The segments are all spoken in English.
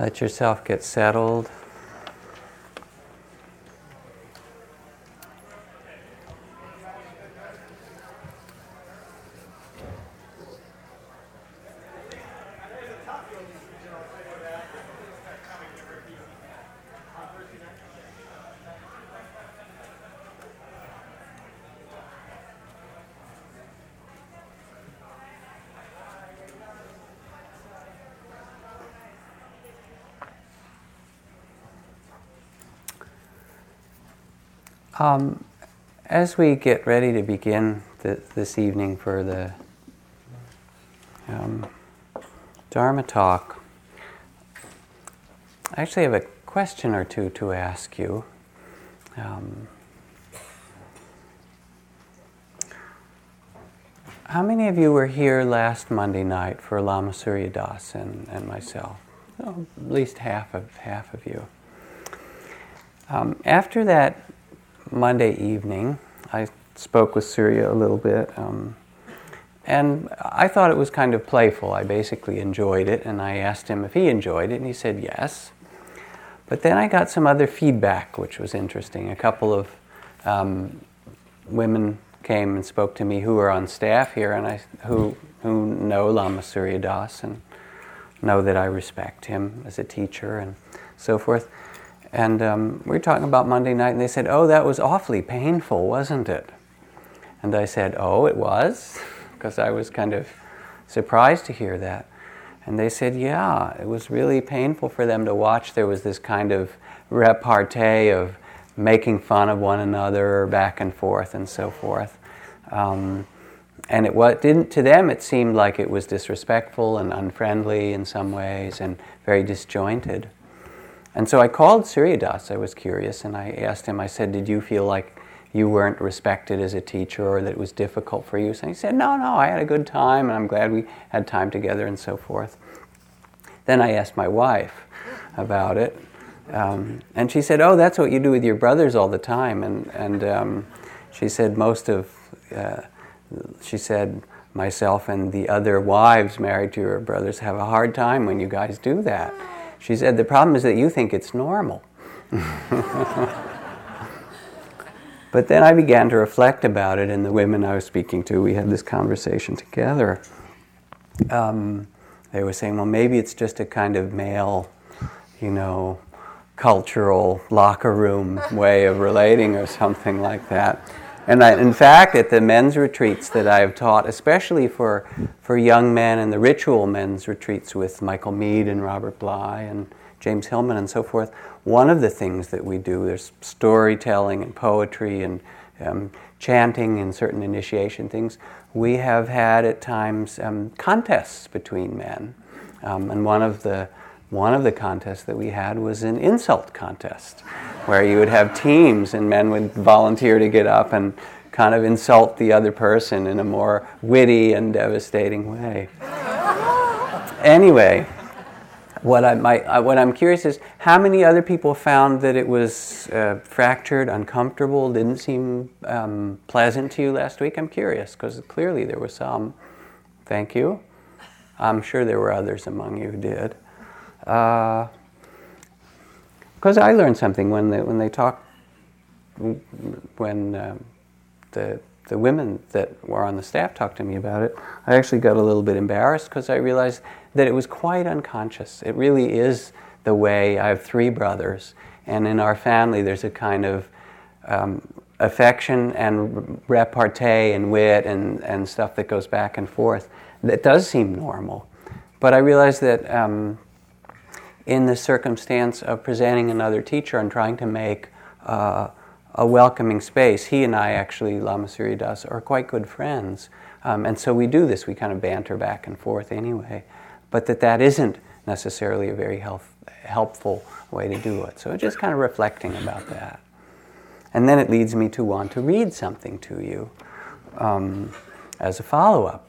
Let yourself get settled. Um, as we get ready to begin the, this evening for the um, Dharma talk, I actually have a question or two to ask you. Um, how many of you were here last Monday night for Lama Surya Das and, and myself? At least half of half of you. Um, after that Monday evening. I spoke with Surya a little bit. Um, and I thought it was kind of playful. I basically enjoyed it, and I asked him if he enjoyed it, and he said yes. But then I got some other feedback, which was interesting. A couple of um, women came and spoke to me who are on staff here, and I, who, who know Lama Surya Das and know that I respect him as a teacher and so forth. And um, we were talking about Monday night, and they said, Oh, that was awfully painful, wasn't it? And I said, Oh, it was, because I was kind of surprised to hear that. And they said, Yeah, it was really painful for them to watch. There was this kind of repartee of making fun of one another, back and forth, and so forth. Um, and it didn't to them it seemed like it was disrespectful and unfriendly in some ways and very disjointed. And so I called Surya Das. I was curious, and I asked him. I said, "Did you feel like you weren't respected as a teacher, or that it was difficult for you?" So he said, "No, no. I had a good time, and I'm glad we had time together, and so forth." Then I asked my wife about it, um, and she said, "Oh, that's what you do with your brothers all the time." And and um, she said most of, uh, she said myself and the other wives married to your brothers have a hard time when you guys do that. She said, The problem is that you think it's normal. but then I began to reflect about it, and the women I was speaking to, we had this conversation together. Um, they were saying, Well, maybe it's just a kind of male, you know, cultural locker room way of relating or something like that. And I, in fact, at the men's retreats that I've taught, especially for, for young men and the ritual men's retreats with Michael Meade and Robert Bly and James Hillman and so forth, one of the things that we do, there's storytelling and poetry and um, chanting and certain initiation things. We have had at times um, contests between men. Um, and one of the one of the contests that we had was an insult contest, where you would have teams and men would volunteer to get up and kind of insult the other person in a more witty and devastating way. anyway, what, I might, uh, what I'm curious is how many other people found that it was uh, fractured, uncomfortable, didn't seem um, pleasant to you last week? I'm curious because clearly there were some. Thank you. I'm sure there were others among you who did. Because uh, I learned something when they, when they talk, when uh, the, the women that were on the staff talked to me about it, I actually got a little bit embarrassed because I realized that it was quite unconscious. It really is the way I have three brothers, and in our family there's a kind of um, affection and repartee and wit and, and stuff that goes back and forth that does seem normal. But I realized that um, in the circumstance of presenting another teacher and trying to make uh, a welcoming space. He and I actually, Lama Surya Das, are quite good friends. Um, and so we do this, we kind of banter back and forth anyway. But that that isn't necessarily a very health, helpful way to do it. So just kind of reflecting about that. And then it leads me to want to read something to you um, as a follow up.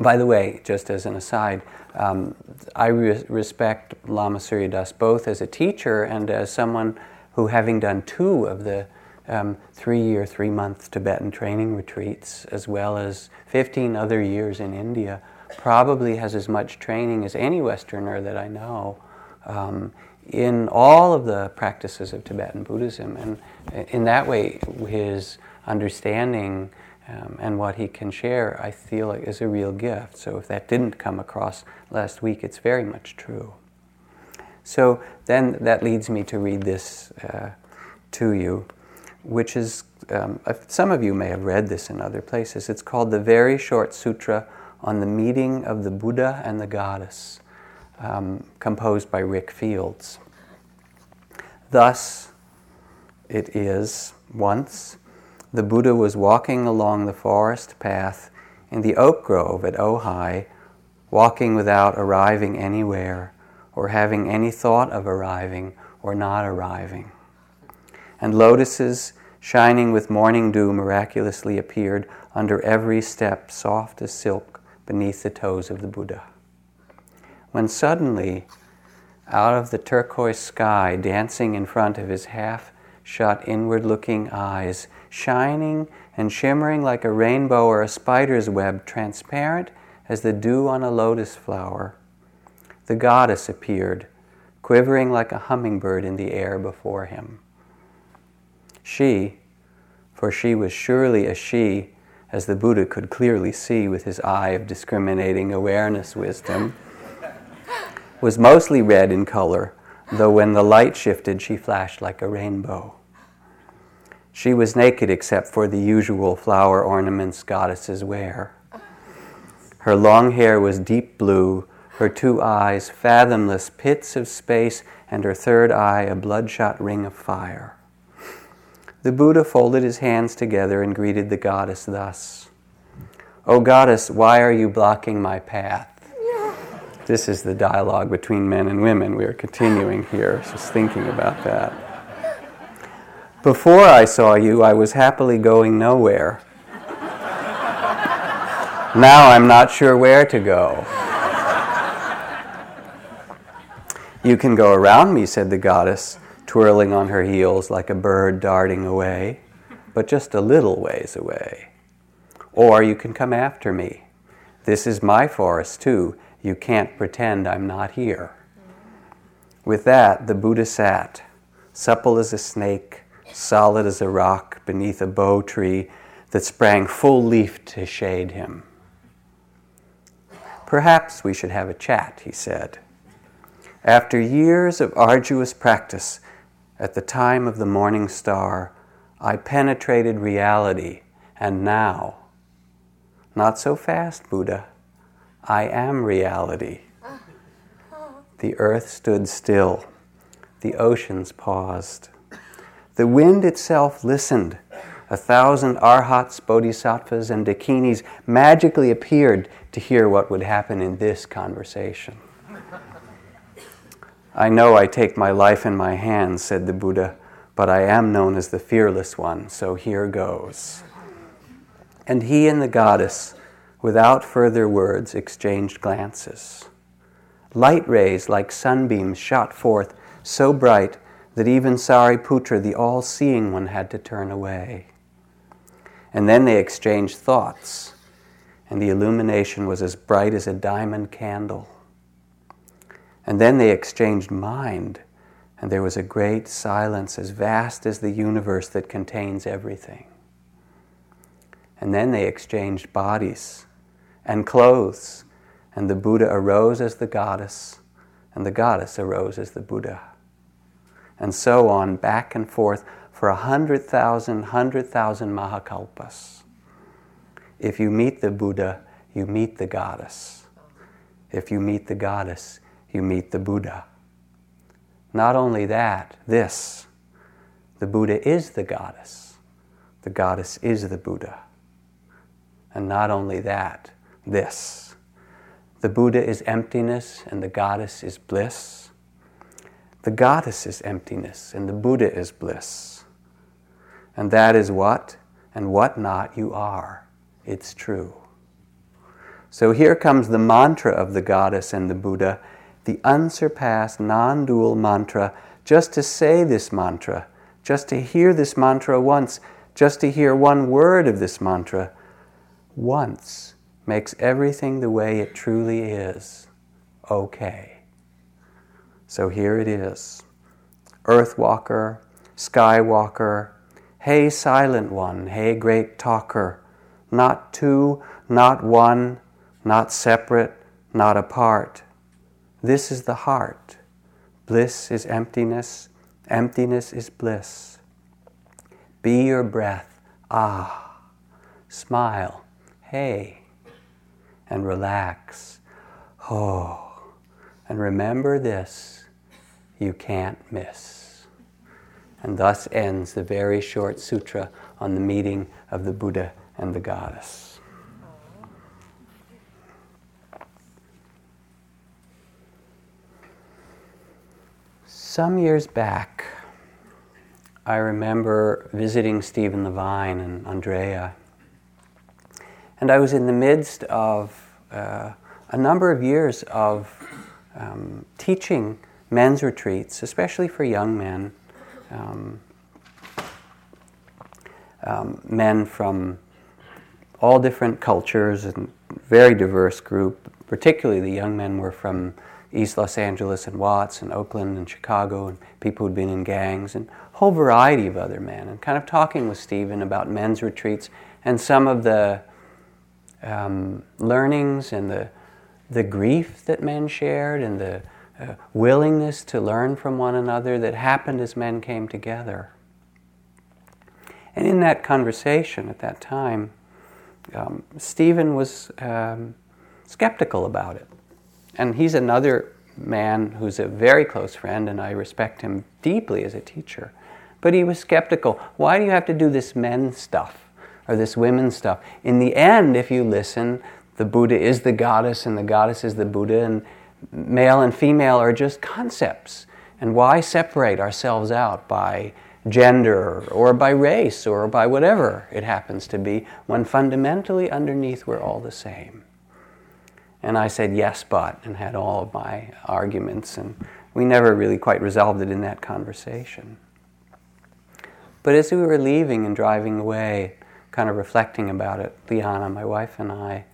By the way, just as an aside, um, I re- respect Lama Surya Das both as a teacher and as someone who, having done two of the um, three year, three month Tibetan training retreats, as well as 15 other years in India, probably has as much training as any Westerner that I know um, in all of the practices of Tibetan Buddhism. And in that way, his understanding um, and what he can share, I feel like is a real gift. So if that didn't come across last week, it's very much true. So then that leads me to read this uh, to you, which is, um, some of you may have read this in other places. It's called the Very Short Sutra on the Meeting of the Buddha and the Goddess, um, composed by Rick Fields. Thus, it is once the Buddha was walking along the forest path in the oak grove at Ojai, walking without arriving anywhere or having any thought of arriving or not arriving. And lotuses shining with morning dew miraculously appeared under every step, soft as silk, beneath the toes of the Buddha. When suddenly, out of the turquoise sky, dancing in front of his half shut inward looking eyes, shining and shimmering like a rainbow or a spider's web, transparent as the dew on a lotus flower. The goddess appeared, quivering like a hummingbird in the air before him. She, for she was surely a she, as the Buddha could clearly see with his eye of discriminating awareness wisdom, was mostly red in color, though when the light shifted, she flashed like a rainbow. She was naked except for the usual flower ornaments goddesses wear. Her long hair was deep blue, her two eyes fathomless pits of space, and her third eye a bloodshot ring of fire. The Buddha folded his hands together and greeted the goddess thus O goddess, why are you blocking my path? This is the dialogue between men and women. We are continuing here, just thinking about that. Before I saw you, I was happily going nowhere. now I'm not sure where to go. You can go around me, said the goddess, twirling on her heels like a bird darting away, but just a little ways away. Or you can come after me. This is my forest, too. You can't pretend I'm not here. With that, the Buddha sat, supple as a snake, solid as a rock beneath a bo tree that sprang full leaf to shade him. Perhaps we should have a chat, he said. After years of arduous practice, at the time of the morning star, I penetrated reality, and now, not so fast, Buddha, I am reality. The earth stood still, the oceans paused. The wind itself listened. A thousand arhats, bodhisattvas, and dakinis magically appeared to hear what would happen in this conversation. I know I take my life in my hands, said the Buddha, but I am known as the fearless one, so here goes. And he and the goddess, without further words, exchanged glances. Light rays like sunbeams shot forth, so bright that even Sariputra, the all seeing one, had to turn away. And then they exchanged thoughts, and the illumination was as bright as a diamond candle. And then they exchanged mind, and there was a great silence as vast as the universe that contains everything. And then they exchanged bodies and clothes, and the Buddha arose as the goddess, and the goddess arose as the Buddha and so on, back and forth for a hundred thousand, hundred thousand Mahakalpas. If you meet the Buddha, you meet the goddess. If you meet the goddess, you meet the Buddha. Not only that, this the Buddha is the goddess, the goddess is the Buddha. And not only that, this the Buddha is emptiness and the goddess is bliss. The goddess is emptiness and the Buddha is bliss. And that is what and what not you are. It's true. So here comes the mantra of the goddess and the Buddha, the unsurpassed, non dual mantra. Just to say this mantra, just to hear this mantra once, just to hear one word of this mantra once makes everything the way it truly is okay. So here it is Earthwalker, Skywalker, Hey, silent one, hey, great talker, not two, not one, not separate, not apart. This is the heart. Bliss is emptiness, emptiness is bliss. Be your breath, ah. Smile, hey, and relax, oh. And remember this you can't miss. And thus ends the very short sutra on the meeting of the Buddha and the goddess. Some years back, I remember visiting Stephen Levine and Ondrea. And I was in the midst of uh, a number of years of um, teaching men's retreats, especially for young men, um, um, men from all different cultures and very diverse group. Particularly, the young men were from East Los Angeles and Watts and Oakland and Chicago and people who'd been in gangs and a whole variety of other men. And kind of talking with Stephen about men's retreats and some of the um, learnings and the, the grief that men shared and the willingness to learn from one another that happened as men came together. And in that conversation at that time, um, Stephen was um, skeptical about it. And he's another man who's a very close friend, and I respect him deeply as a teacher. But he was skeptical. Why do you have to do this men stuff or this women stuff? In the end, if you listen, the Buddha is the goddess and the goddess is the Buddha, and male and female are just concepts. And why separate ourselves out by gender or by race or by whatever it happens to be when fundamentally underneath we're all the same? And I said, yes, but, and had all of my arguments, and we never really quite resolved it in that conversation. But as we were leaving and driving away, kind of reflecting about it, Liana, my wife, and I,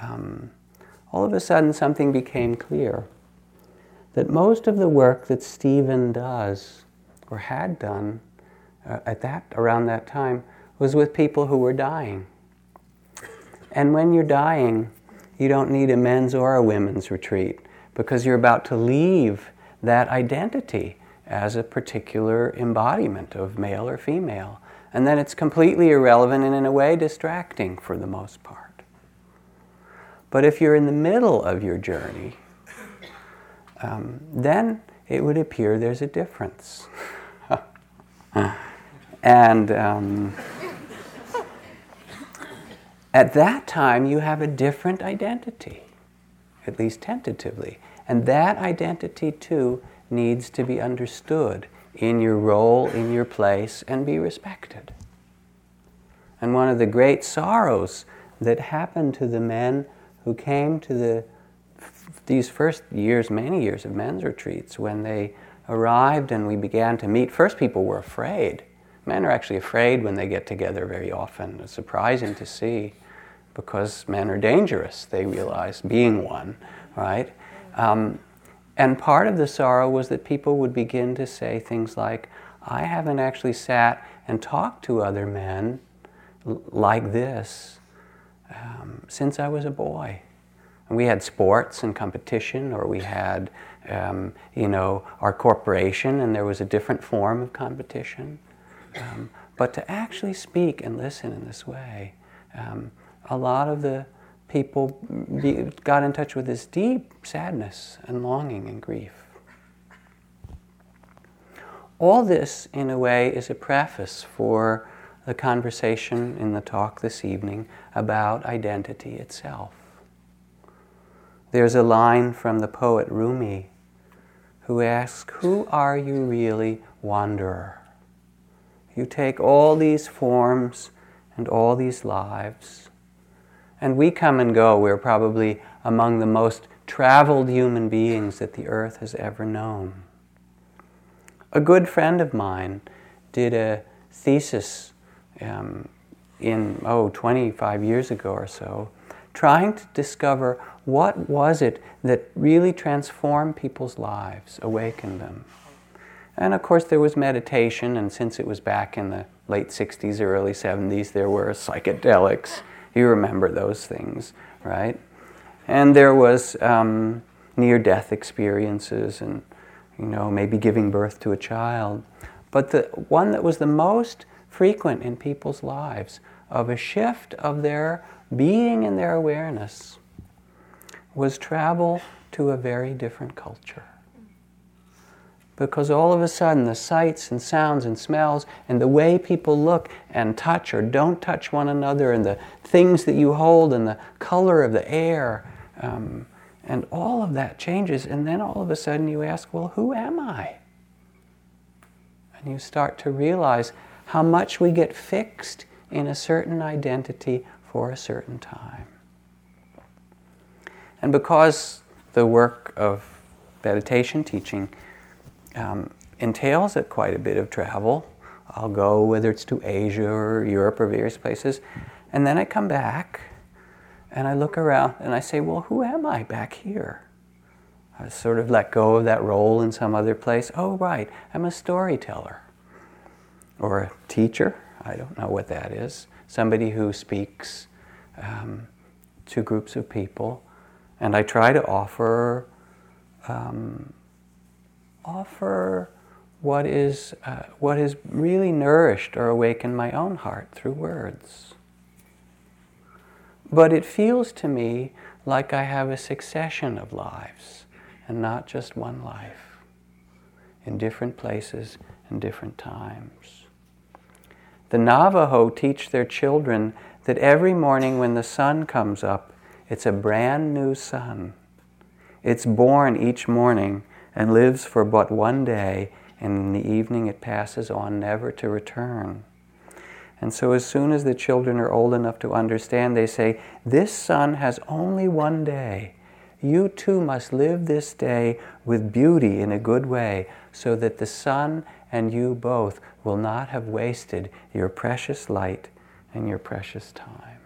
um, all of a sudden something became clear that most of the work that Stephen does or had done uh, at that around that time was with people who were dying. And when you're dying, you don't need a men's or a women's retreat because you're about to leave that identity as a particular embodiment of male or female. And then it's completely irrelevant and, in a way, distracting for the most part. But if you're in the middle of your journey, um, then it would appear there's a difference. and um, at that time, you have a different identity, at least tentatively. And that identity, too, needs to be understood in your role, in your place, and be respected. And one of the great sorrows that happened to the men who came to the, these first years, many years of men's retreats, when they arrived and we began to meet, first people were afraid. Men are actually afraid when they get together very often. It's surprising to see because men are dangerous, they realize, being one, right? Um, and part of the sorrow was that people would begin to say things like, I haven't actually sat and talked to other men like this um, since I was a boy. And we had sports and competition, or we had, um, you know, our corporation, and there was a different form of competition. Um, but to actually speak and listen in this way, um, a lot of the people be, got in touch with this deep sadness and longing and grief. All this, in a way, is a preface for the conversation in the talk this evening about identity itself. There's a line from the poet Rumi who asks, Who are you really, wanderer? You take all these forms and all these lives, and we come and go. We're probably among the most traveled human beings that the earth has ever known. A good friend of mine did a thesis um, in, oh, 25 years ago or so, trying to discover what was it that really transformed people's lives, awakened them. And of course, there was meditation, and since it was back in the late 60s, or early 70s, there were psychedelics. You remember those things, right? And there was um, near death experiences and, you know, maybe giving birth to a child. But the one that was the most frequent in people's lives of a shift of their being and their awareness was travel to a very different culture. Because all of a sudden, the sights and sounds and smells and the way people look and touch or don't touch one another, and the things that you hold and the color of the air, um, and all of that changes. And then all of a sudden, you ask, Well, who am I? And you start to realize how much we get fixed in a certain identity for a certain time. And because the work of meditation teaching um, entails a, quite a bit of travel, I'll go whether it's to Asia or Europe or various places, and then I come back and I look around and I say, well, who am I back here? I sort of let go of that role in some other place. Oh, right, I'm a storyteller or a teacher. I don't know what that is. Somebody who speaks um, to groups of people and I try to offer um, offer what is uh, what has really nourished or awakened my own heart through words. But it feels to me like I have a succession of lives and not just one life in different places and different times. The Navajo teach their children that every morning when the sun comes up, it's a brand new sun. It's born each morning and lives for but one day, and in the evening it passes on, never to return. And so, as soon as the children are old enough to understand, they say, This sun has only one day. You too must live this day with beauty in a good way, so that the sun and you both will not have wasted your precious light and your precious time.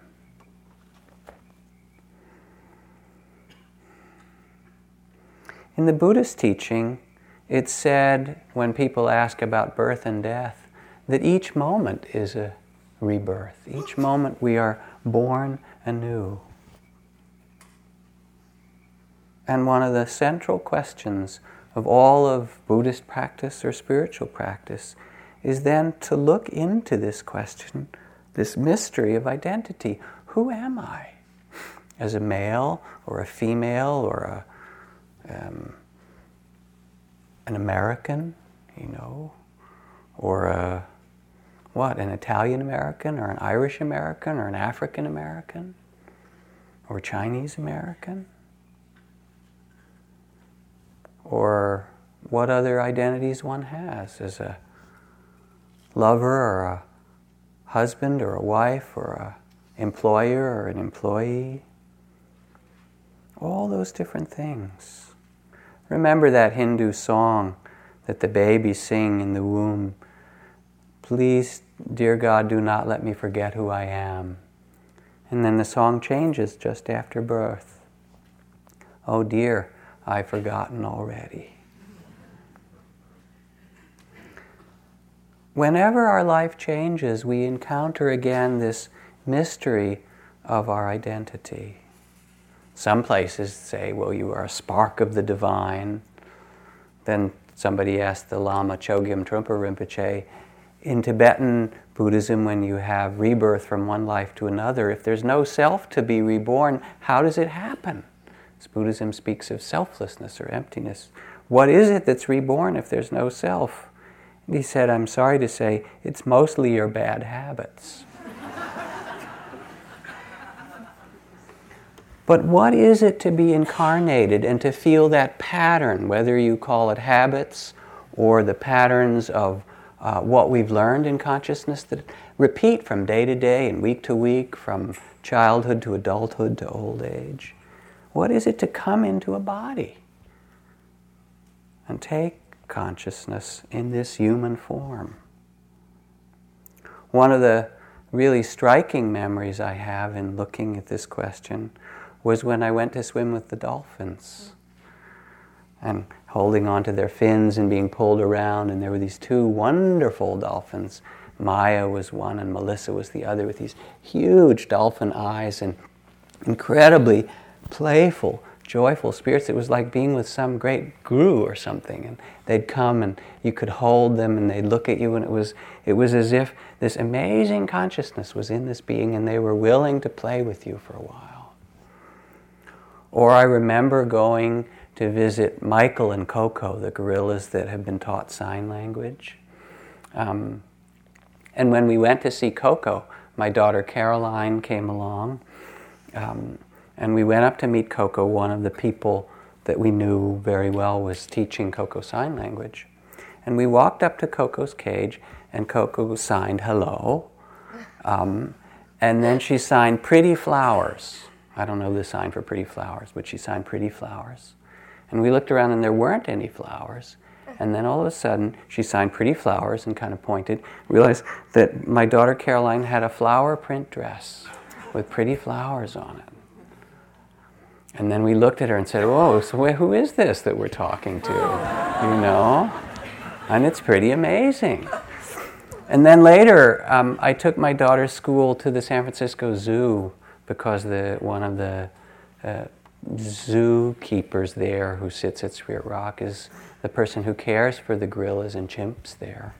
In the Buddhist teaching, it's said when people ask about birth and death that each moment is a rebirth. Each moment we are born anew. And one of the central questions of all of Buddhist practice or spiritual practice is then to look into this question, this mystery of identity. Who am I? As a male or a female or a um, an American, you know, or a, what, an Italian American, or an Irish American, or an African American, or Chinese American, or what other identities one has as a lover or a husband or a wife or a employer or an employee all those different things Remember that Hindu song that the babies sing in the womb. Please, dear God, do not let me forget who I am. And then the song changes just after birth. Oh dear, I've forgotten already. Whenever our life changes, we encounter again this mystery of our identity. Some places say, well, you are a spark of the divine. Then somebody asked the Lama Chogyam Trungpa Rinpoche, in Tibetan Buddhism, when you have rebirth from one life to another, if there's no self to be reborn, how does it happen? As Buddhism speaks of selflessness or emptiness. What is it that's reborn if there's no self? He said, I'm sorry to say, it's mostly your bad habits. But what is it to be incarnated and to feel that pattern, whether you call it habits or the patterns of uh, what we've learned in consciousness that repeat from day to day and week to week, from childhood to adulthood to old age? What is it to come into a body and take consciousness in this human form? One of the really striking memories I have in looking at this question was when I went to swim with the dolphins. And holding onto their fins and being pulled around, and there were these two wonderful dolphins. Maya was one, and Melissa was the other, with these huge dolphin eyes and incredibly playful, joyful spirits. It was like being with some great guru or something. And they'd come and you could hold them and they'd look at you and it was it was as if this amazing consciousness was in this being and they were willing to play with you for a while. Or I remember going to visit Michael and Koko, the gorillas that have been taught sign language. Um, and when we went to see Koko, my daughter Caroline came along. Um, and we went up to meet Koko. One of the people that we knew very well was teaching Koko sign language. And we walked up to Koko's cage, and Koko signed hello. Um, and then she signed pretty flowers. I don't know the sign for pretty flowers, but she signed pretty flowers. And we looked around, and there weren't any flowers. And then all of a sudden, she signed pretty flowers and kind of pointed. Realized that my daughter Caroline had a flower print dress with pretty flowers on it. And then we looked at her and said, so who is this that we're talking to? You know? And it's pretty amazing. And then later, um, I took my daughter's school to the San Francisco Zoo because the, one of the uh, zookeepers there who sits at Spirit Rock is the person who cares for the gorillas and chimps there.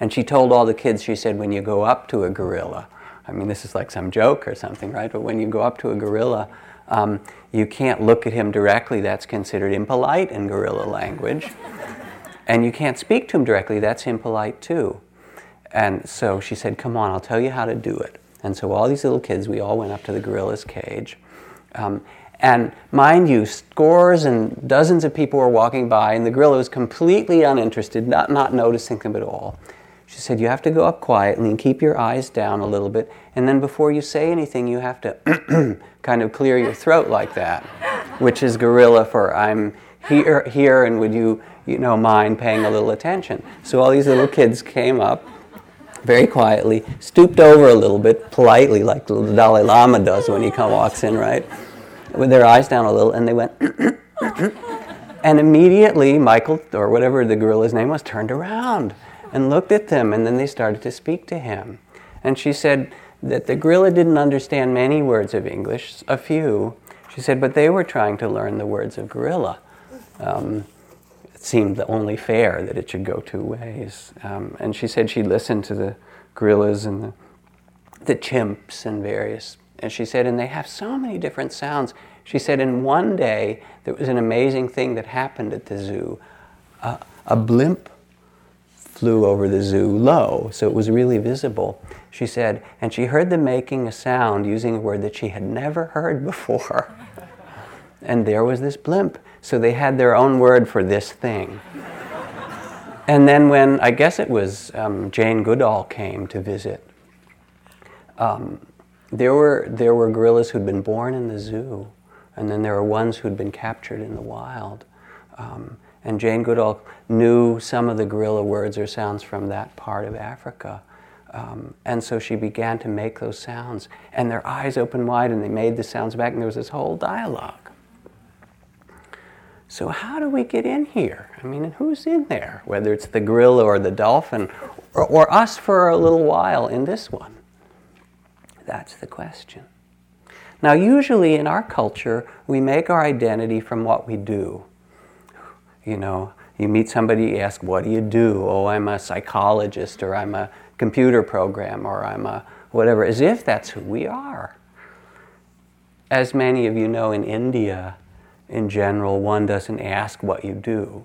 And she told all the kids, she said, when you go up to a gorilla, I mean, this is like some joke or something, right? But when you go up to a gorilla, um, you can't look at him directly, that's considered impolite in gorilla language. and you can't speak to him directly, that's impolite too. And so she said, Come on, I'll tell you how to do it. And so all these little kids, we all went up to the gorilla's cage. Um, and mind you, scores and dozens of people were walking by, and the gorilla was completely uninterested, not, not noticing them at all. She said, You have to go up quietly and keep your eyes down a little bit. And then before you say anything, you have to kind of clear your throat like that, which is gorilla for I'm here, here, and would you, you know, mind paying a little attention? So all these little kids came up very quietly, stooped over a little bit, politely, like the Dalai Lama does when he come, walks in, right? With their eyes down a little, and they went, and immediately Michael, or whatever the gorilla's name was, turned around and looked at them, and then they started to speak to him. And she said that the gorilla didn't understand many words of English, a few. She said, but they were trying to learn the words of gorilla. Um, it seemed only fair that it should go two ways. Um, and she said she listened to the gorillas and the, the chimps and various. And she said, and they have so many different sounds. She said, in one day, there was an amazing thing that happened at the zoo. Uh, a blimp flew over the zoo low, so it was really visible. She said, and she heard them making a sound using a word that she had never heard before. and there was this blimp. So they had their own word for this thing. and then when I guess it was um, Jane Goodall came to visit, um, there were there were gorillas who'd been born in the zoo, and then there were ones who'd been captured in the wild. Um, and Jane Goodall knew some of the gorilla words or sounds from that part of Africa. Um, and so she began to make those sounds, and their eyes opened wide, and they made the sounds back, and there was this whole dialogue. So, how do we get in here? I mean, who's in there? Whether it's the gorilla or the dolphin, or, or us for a little while in this one? That's the question. Now, usually in our culture, we make our identity from what we do. You know, you meet somebody, you ask, What do you do? Oh, I'm a psychologist, or I'm a computer program, or I'm a whatever, as if that's who we are. As many of you know, in India, in general, one doesn't ask what you do.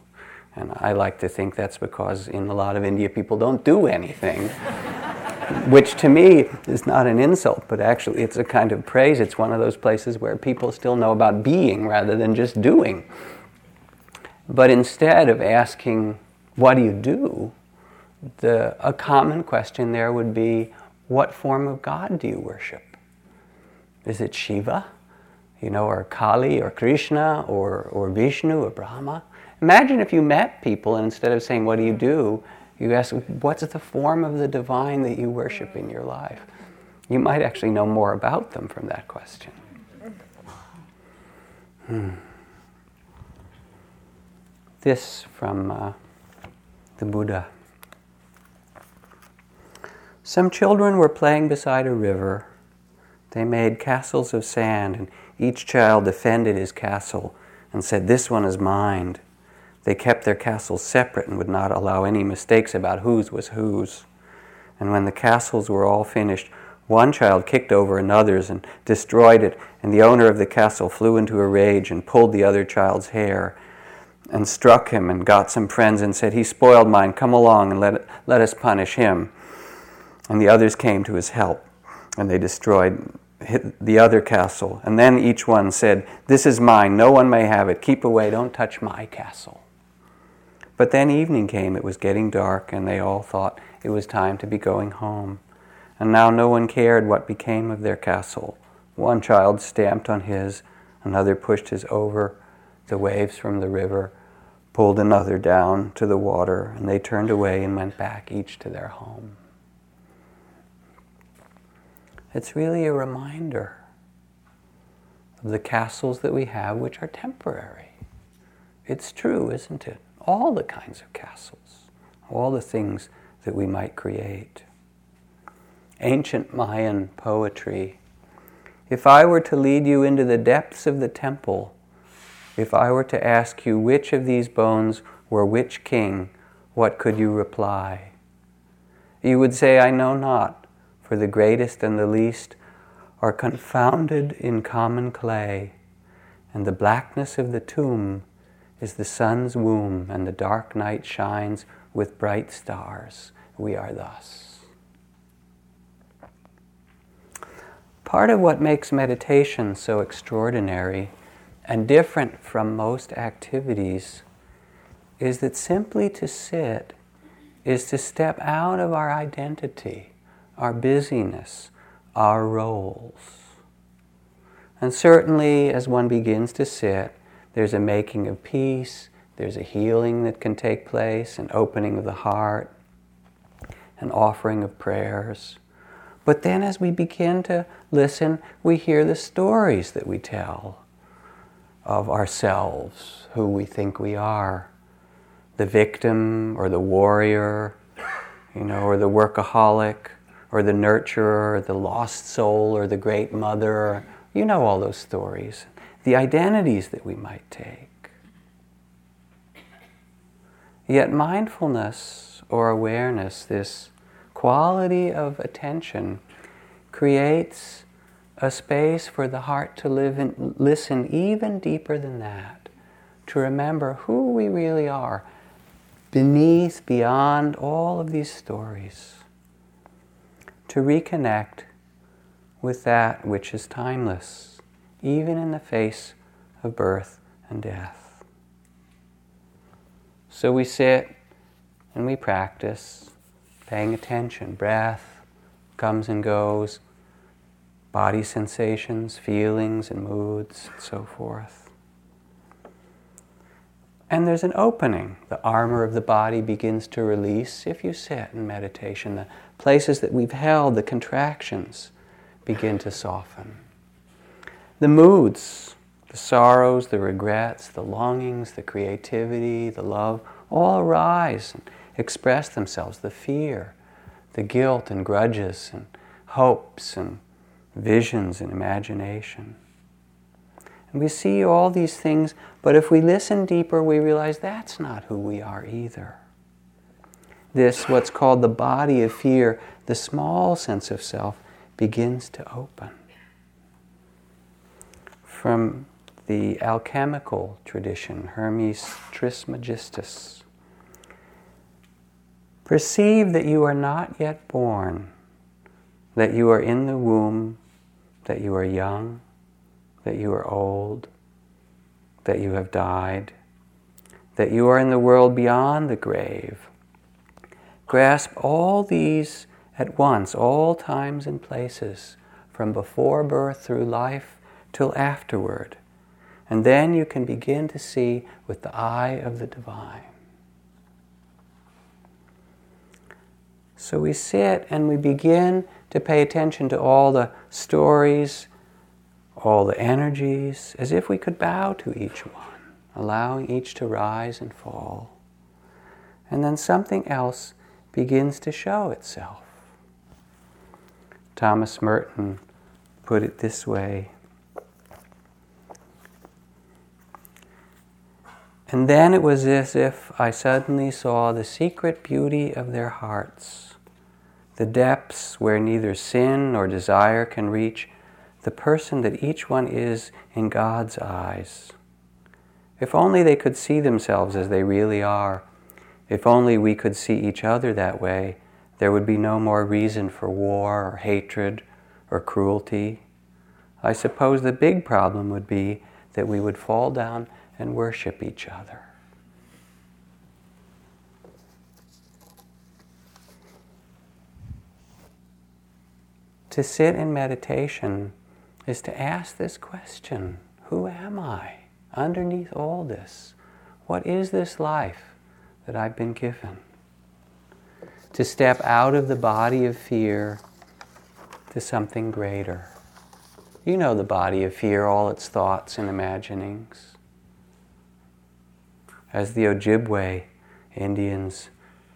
And I like to think that's because in a lot of India, people don't do anything. Which to me is not an insult, but actually it's a kind of praise. It's one of those places where people still know about being rather than just doing. But instead of asking, what do you do? The, a common question there would be, what form of God do you worship? Is it Shiva, you know, or Kali, or Krishna, or, or Vishnu, or Brahma? Imagine if you met people and instead of saying, what do you do? You ask, what's the form of the divine that you worship in your life? You might actually know more about them from that question. Hmm. This from uh, the Buddha. Some children were playing beside a river. They made castles of sand, and each child defended his castle and said, This one is mine. They kept their castles separate and would not allow any mistakes about whose was whose. And when the castles were all finished, one child kicked over another's and destroyed it, and the owner of the castle flew into a rage and pulled the other child's hair and struck him and got some friends and said, He spoiled mine, come along and let, let us punish him. And the others came to his help, and they destroyed the other castle. And then each one said, This is mine, no one may have it. Keep away, don't touch my castle. But then evening came, it was getting dark, and they all thought it was time to be going home. And now no one cared what became of their castle. One child stamped on his, another pushed his over the waves from the river, pulled another down to the water, and they turned away and went back, each to their home. It's really a reminder of the castles that we have, which are temporary. It's true, isn't it? All the kinds of castles, all the things that we might create. Ancient Mayan poetry. If I were to lead you into the depths of the temple, if I were to ask you which of these bones were which king, what could you reply? You would say, I know not for the greatest and the least are confounded in common clay, and the blackness of the tomb is the sun's womb, and the dark night shines with bright stars. We are thus. Part of what makes meditation so extraordinary and different from most activities is that simply to sit is to step out of our identity our busyness, our roles. And certainly, as one begins to sit, there's a making of peace, there's a healing that can take place, an opening of the heart, an offering of prayers. But then, as we begin to listen, we hear the stories that we tell of ourselves, who we think we are the victim or the warrior, you know, or the workaholic, or the nurturer, or the lost soul, or the great mother. You know all those stories. The identities that we might take. Yet, mindfulness or awareness, this quality of attention, creates a space for the heart to live and listen even deeper than that, to remember who we really are beneath, beyond all of these stories to reconnect with that which is timeless, even in the face of birth and death. So we sit and we practice paying attention. Breath comes and goes, body sensations, feelings, and moods, and so forth. And there's an opening. The armor of the body begins to release if you sit in meditation. The places that we've held, the contractions, begin to soften. The moods, the sorrows, the regrets, the longings, the creativity, the love, all arise and express themselves. The fear, the guilt and grudges and hopes and visions and imagination. And we see all these things, but if we listen deeper, we realize that's not who we are either. This, what's called the body of fear, the small sense of self, begins to open. From the alchemical tradition, Hermes Trismegistus. Perceive that you are not yet born, that you are in the womb, that you are young, that you are old, that you have died, that you are in the world beyond the grave. Grasp all these at once, all times and places, from before birth through life till afterward. And then you can begin to see with the eye of the divine. So we sit and we begin to pay attention to all the stories all the energies as if we could bow to each one, allowing each to rise and fall. And then something else begins to show itself. Thomas Merton put it this way. And then it was as if I suddenly saw the secret beauty of their hearts, the depths where neither sin nor desire can reach, the person that each one is in God's eyes. If only they could see themselves as they really are, if only we could see each other that way, there would be no more reason for war or hatred or cruelty. I suppose the big problem would be that we would fall down and worship each other. To sit in meditation is to ask this question Who am I underneath all this? What is this life that I've been given? To step out of the body of fear to something greater. You know the body of fear, all its thoughts and imaginings. As the Ojibwe Indians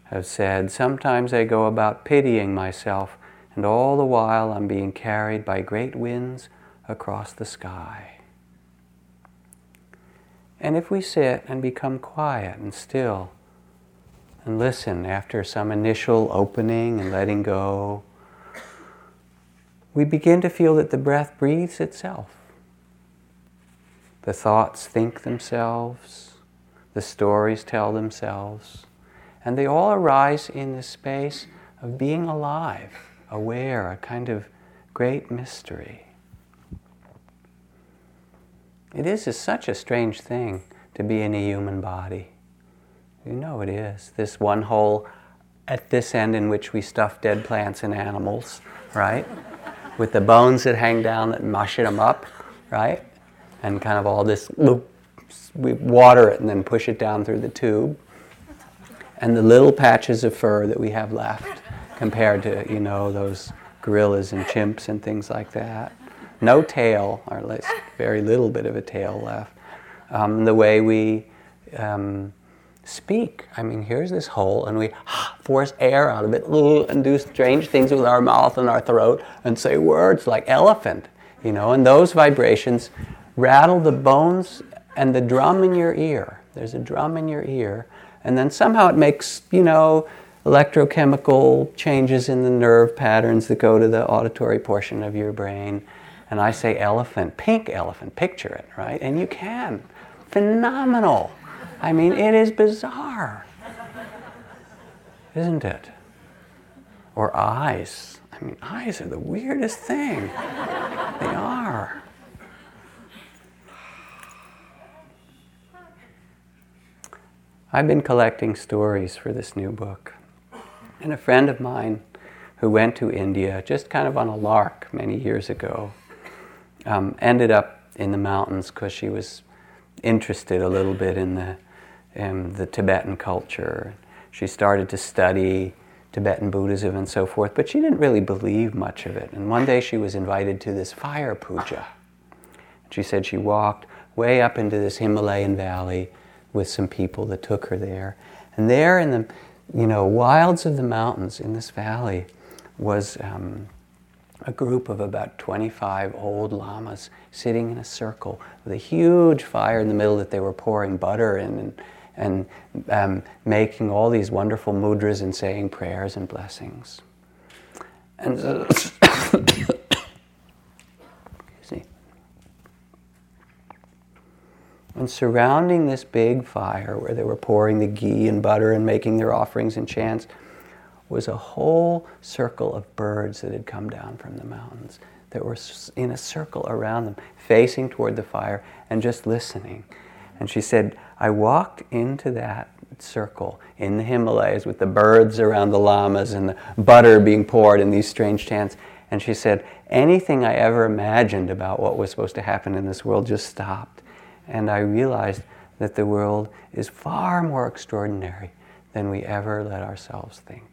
have said, sometimes I go about pitying myself, and all the while I'm being carried by great winds across the sky. And if we sit and become quiet and still and listen after some initial opening and letting go, we begin to feel that the breath breathes itself. The thoughts think themselves, the stories tell themselves, and they all arise in the space of being alive, aware, a kind of great mystery. It is such a strange thing to be in a human body. You know it is. This one hole at this end in which we stuff dead plants and animals, right? with the bones that hang down that mush it them up, right? And kind of all this, we water it and then push it down through the tube. And the little patches of fur that we have left compared to, you know, those gorillas and chimps and things like that. No tail, or at least very little bit of a tail left. Um, the way we um, speak. I mean, here's this hole, and we force air out of it and do strange things with our mouth and our throat and say words like elephant, you know, and those vibrations rattle the bones and the drum in your ear. There's a drum in your ear, and then somehow it makes, you know, electrochemical changes in the nerve patterns that go to the auditory portion of your brain. And I say elephant, pink elephant, picture it, right? And you can. Phenomenal. I mean, it is bizarre, isn't it? Or eyes. I mean, eyes are the weirdest thing. They are. I've been collecting stories for this new book. And a friend of mine who went to India just kind of on a lark many years ago um, ended up in the mountains because she was interested a little bit in the um, the Tibetan culture. She started to study Tibetan Buddhism and so forth, but she didn't really believe much of it. And one day she was invited to this fire puja. She said she walked way up into this Himalayan valley with some people that took her there. And there in the you know, wilds of the mountains in this valley was um, a group of about 25 old lamas sitting in a circle with a huge fire in the middle that they were pouring butter in and and um, making all these wonderful mudras and saying prayers and blessings. And uh, And surrounding this big fire where they were pouring the ghee and butter and making their offerings and chants was a whole circle of birds that had come down from the mountains that were in a circle around them, facing toward the fire and just listening. And she said, I walked into that circle in the Himalayas with the birds around the lamas and the butter being poured in these strange chants. And she said, anything I ever imagined about what was supposed to happen in this world just stopped. And I realized that the world is far more extraordinary than we ever let ourselves think.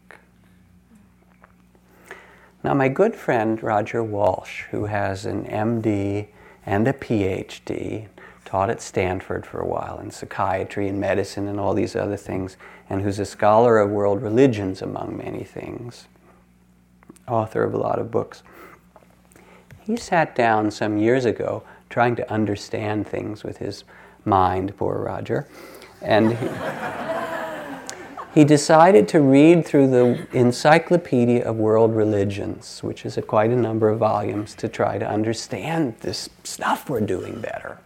Now, my good friend Roger Walsh, who has an MD and a PhD, taught at Stanford for a while in psychiatry and medicine and all these other things, and who's a scholar of world religions, among many things, author of a lot of books. He sat down some years ago trying to understand things with his mind, poor Roger, and he, he decided to read through the Encyclopedia of World Religions, which is a, quite a number of volumes, to try to understand this stuff we're doing better.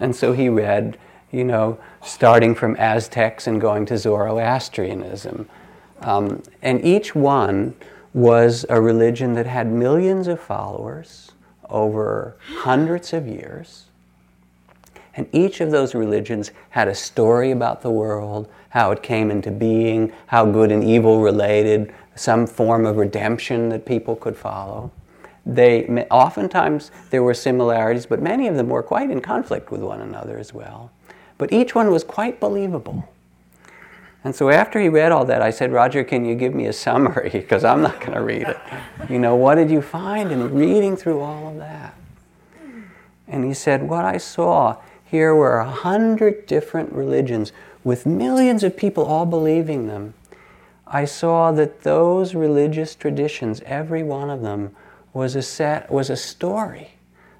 And so he read, you know, starting from Aztecs and going to Zoroastrianism. Um, and each one was a religion that had millions of followers over hundreds of years. And each of those religions had a story about the world, how it came into being, how good and evil related, some form of redemption that people could follow they oftentimes there were similarities, but many of them were quite in conflict with one another as well. But each one was quite believable. And so after he read all that, I said, Roger, can you give me a summary? Because I'm not going to read it. You know, what did you find in reading through all of that? And he said, What I saw here were a hundred different religions with millions of people all believing them. I saw that those religious traditions, every one of them, was a set was a story,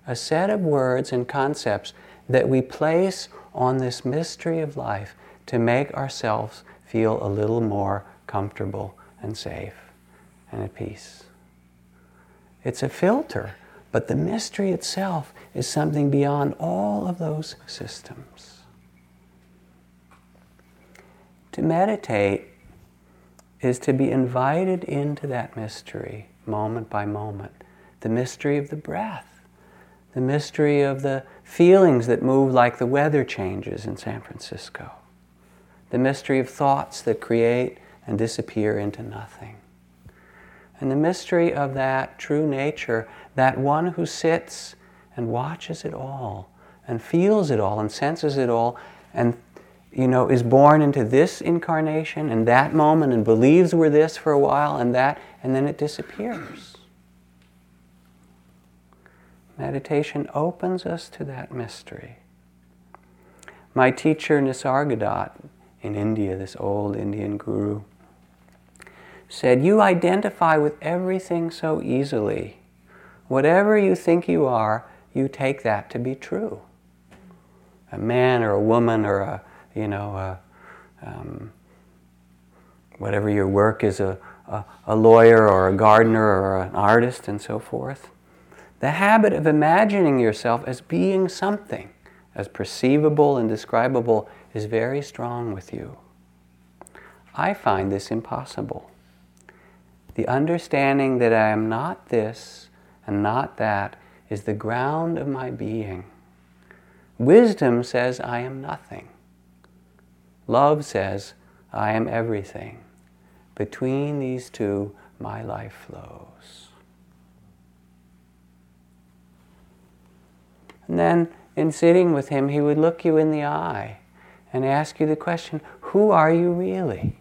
a set of words and concepts that we place on this mystery of life to make ourselves feel a little more comfortable and safe and at peace. It's a filter, but the mystery itself is something beyond all of those systems. To meditate is to be invited into that mystery moment by moment. The mystery of the breath, the mystery of the feelings that move like the weather changes in San Francisco, the mystery of thoughts that create and disappear into nothing. And the mystery of that true nature, that one who sits and watches it all and feels it all and senses it all and you know is born into this incarnation and that moment and believes we're this for a while and that and then it disappears. Meditation opens us to that mystery. My teacher Nisargadatta in India, this old Indian guru, said, You identify with everything so easily. Whatever you think you are, you take that to be true. A man or a woman or a, you know, a, um, whatever your work is, a, a, a lawyer or a gardener or an artist and so forth. The habit of imagining yourself as being something, as perceivable and describable, is very strong with you. I find this impossible. The understanding that I am not this and not that is the ground of my being. Wisdom says I am nothing. Love says I am everything. Between these two, my life flows. And then, in sitting with him, he would look you in the eye and ask you the question Who are you really?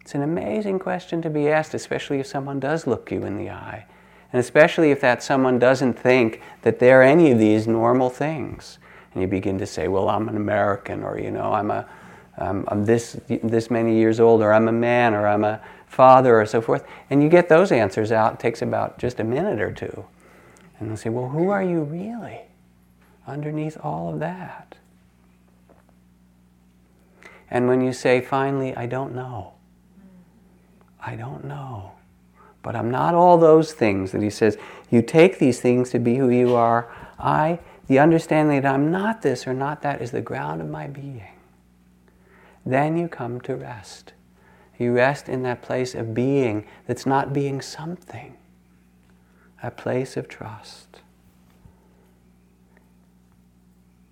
It's an amazing question to be asked, especially if someone does look you in the eye. And especially if that someone doesn't think that they're any of these normal things. And you begin to say, well, I'm an American, or, you know, I'm a, um, I'm this, this many years old, or I'm a man, or I'm a father, or so forth. And you get those answers out. It takes about just a minute or two. And they'll say, well, who are you really underneath all of that? And when you say, finally, I don't know, I don't know. But I'm not all those things that he says. You take these things to be who you are. I, the understanding that I'm not this or not that, is the ground of my being then you come to rest. You rest in that place of being that's not being something, a place of trust.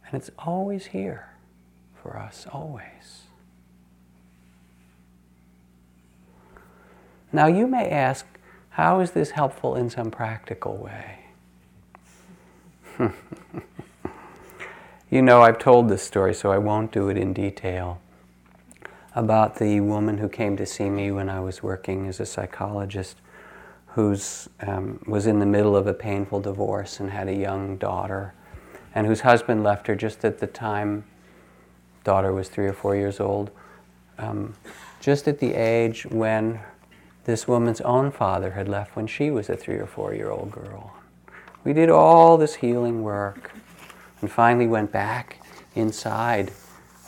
And it's always here for us, always. Now you may ask, how is this helpful in some practical way? you know, I've told this story, so I won't do it in detail about the woman who came to see me when I was working as a psychologist, who um, was in the middle of a painful divorce and had a young daughter, and whose husband left her just at the time daughter was three or four years old, um, just at the age when this woman's own father had left when she was a three or four year old girl. We did all this healing work and finally went back inside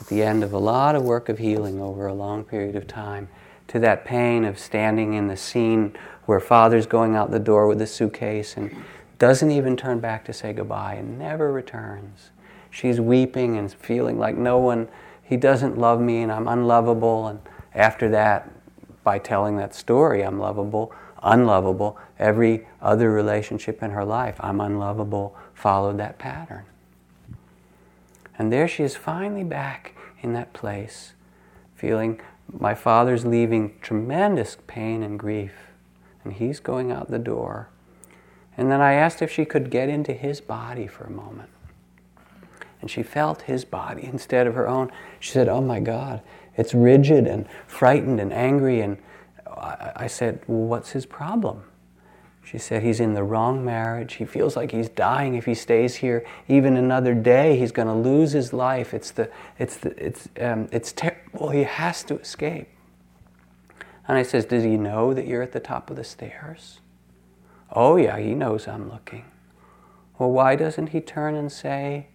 at the end of a lot of work of healing over a long period of time to that pain of standing in the scene where father's going out the door with a suitcase and doesn't even turn back to say goodbye and never returns. She's weeping and feeling like no one, he doesn't love me and I'm unlovable. And after that, by telling that story, I'm lovable, unlovable, every other relationship in her life, I'm unlovable, followed that pattern. And there she is finally back in that place, feeling my father's leaving tremendous pain and grief, and he's going out the door. And then I asked if she could get into his body for a moment. And she felt his body instead of her own. She said, Oh my God, it's rigid and frightened and angry. And I said, Well, what's his problem? She said he's in the wrong marriage. He feels like he's dying if he stays here even another day. He's going to lose his life. It's the, it's the, it's, um, it's terrible. He has to escape. And I says, Does he know that you're at the top of the stairs? Oh yeah, he knows I'm looking. Well, why doesn't he turn and say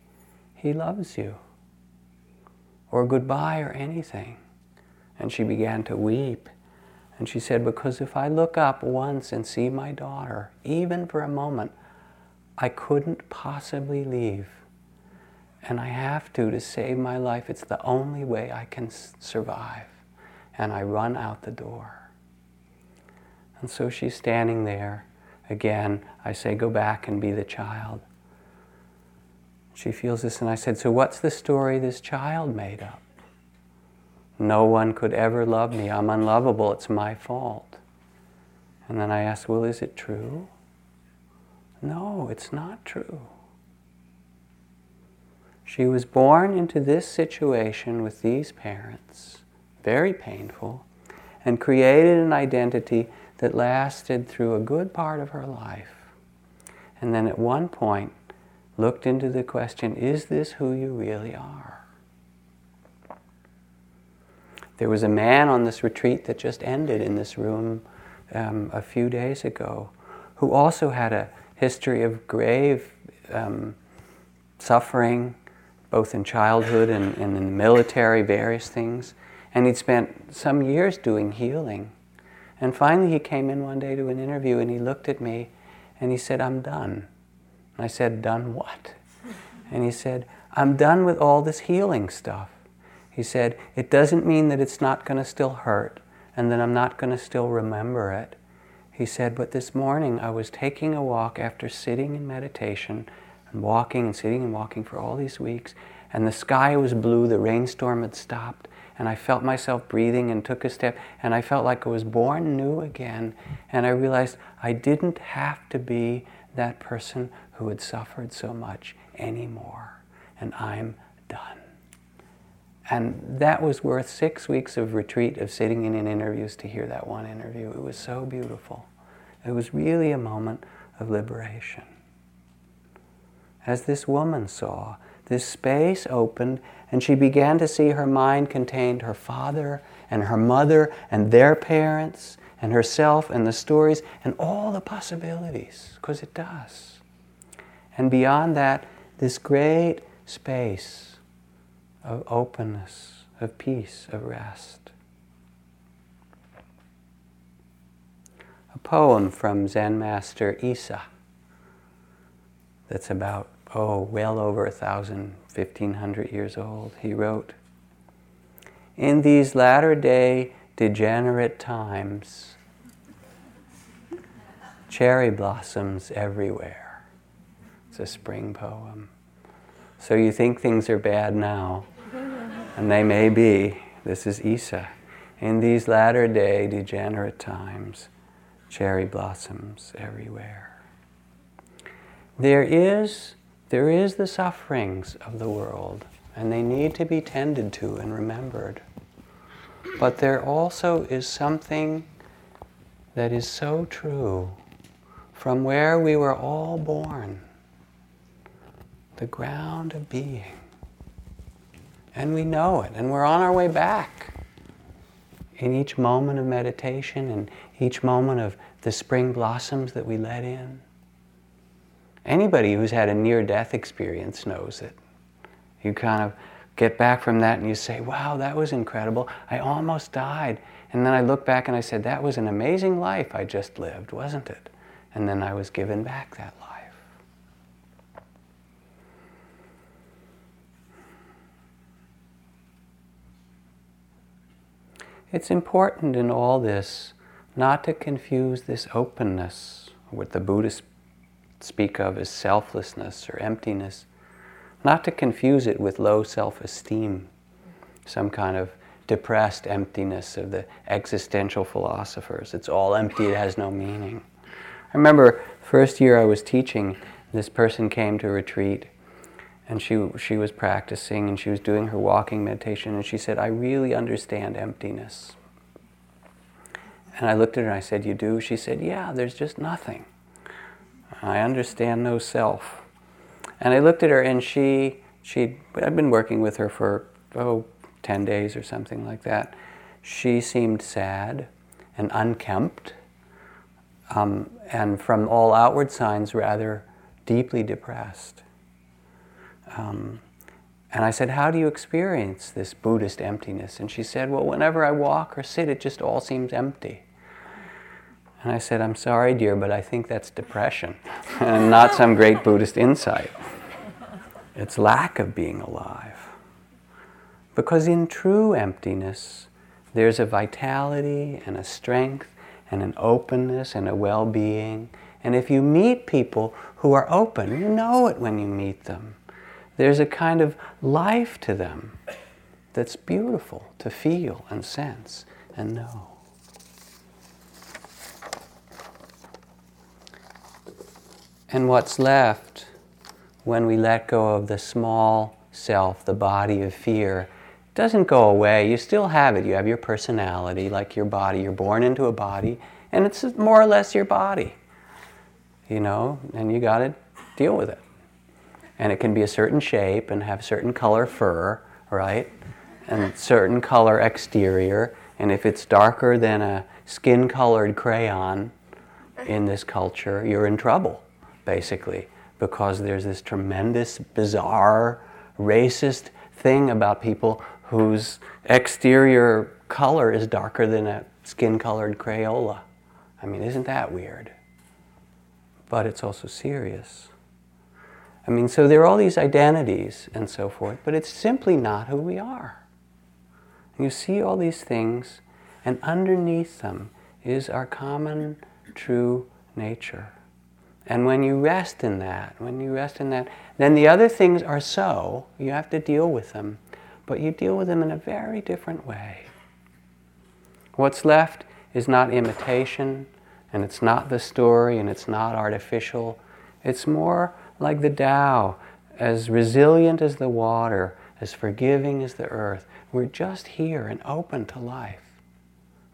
he loves you, or goodbye, or anything? And she began to weep. And she said, Because if I look up once and see my daughter, even for a moment, I couldn't possibly leave. And I have to to save my life. It's the only way I can survive. And I run out the door. And so she's standing there. Again, I say, Go back and be the child. She feels this, and I said, So what's the story this child made up? No one could ever love me. I'm unlovable. It's my fault. And then I asked, Well, is it true? No, it's not true. She was born into this situation with these parents, very painful, and created an identity that lasted through a good part of her life. And then at one point, looked into the question is this who you really are? There was a man on this retreat that just ended in this room um, a few days ago who also had a history of grave um, suffering, both in childhood and, and in the military, various things. And he'd spent some years doing healing. And finally, he came in one day to an interview and he looked at me and he said, I'm done. And I said, Done what? And he said, I'm done with all this healing stuff. He said, It doesn't mean that it's not going to still hurt and that I'm not going to still remember it. He said, But this morning I was taking a walk after sitting in meditation and walking and sitting and walking for all these weeks, and the sky was blue, the rainstorm had stopped, and I felt myself breathing and took a step, and I felt like I was born new again, and I realized I didn't have to be that person who had suffered so much anymore, and I'm done. And that was worth six weeks of retreat, of sitting in, in interviews to hear that one interview. It was so beautiful. It was really a moment of liberation. As this woman saw, this space opened, and she began to see her mind contained her father and her mother and their parents and herself and the stories and all the possibilities, because it does. And beyond that, this great space of openness, of peace, of rest. A poem from Zen master Issa that's about, oh, well over a thousand, fifteen hundred years old. He wrote, In these latter day degenerate times, cherry blossoms everywhere. It's a spring poem. So you think things are bad now, and they may be. This is Issa. In these latter day degenerate times, cherry blossoms everywhere. There is, there is the sufferings of the world, and they need to be tended to and remembered. But there also is something that is so true from where we were all born, the ground of being. And we know it, and we're on our way back. In each moment of meditation and each moment of the spring blossoms that we let in. Anybody who's had a near death experience knows it. You kind of get back from that and you say, wow, that was incredible. I almost died. And then I look back and I said, that was an amazing life I just lived, wasn't it? And then I was given back that life. It's important in all this not to confuse this openness, what the Buddhists speak of as selflessness or emptiness, not to confuse it with low self esteem, some kind of depressed emptiness of the existential philosophers. It's all empty, it has no meaning. I remember first year I was teaching, this person came to retreat and she, she was practicing and she was doing her walking meditation and she said, I really understand emptiness. And I looked at her and I said, You do? She said, Yeah, there's just nothing. I understand no self. And I looked at her and she, she I'd been working with her for, oh, 10 days or something like that. She seemed sad and unkempt, um, and from all outward signs, rather deeply depressed. Um, and I said, How do you experience this Buddhist emptiness? And she said, Well, whenever I walk or sit, it just all seems empty. And I said, I'm sorry, dear, but I think that's depression and not some great Buddhist insight. It's lack of being alive. Because in true emptiness, there's a vitality and a strength and an openness and a well being. And if you meet people who are open, you know it when you meet them. There's a kind of life to them that's beautiful to feel and sense and know. And what's left when we let go of the small self, the body of fear, doesn't go away. You still have it. You have your personality, like your body. You're born into a body, and it's more or less your body. You know, and you got to deal with it and it can be a certain shape and have certain color fur, right? And certain color exterior. And if it's darker than a skin colored crayon in this culture, you're in trouble, basically, because there's this tremendous, bizarre, racist thing about people whose exterior color is darker than a skin colored Crayola. I mean, isn't that weird? But it's also serious. I mean, so there are all these identities and so forth, but it's simply not who we are. You see all these things, and underneath them is our common true nature. And when you rest in that, when you rest in that, then the other things are so, you have to deal with them, but you deal with them in a very different way. What's left is not imitation, and it's not the story, and it's not artificial. It's more like the Tao, as resilient as the water, as forgiving as the earth. We're just here and open to life.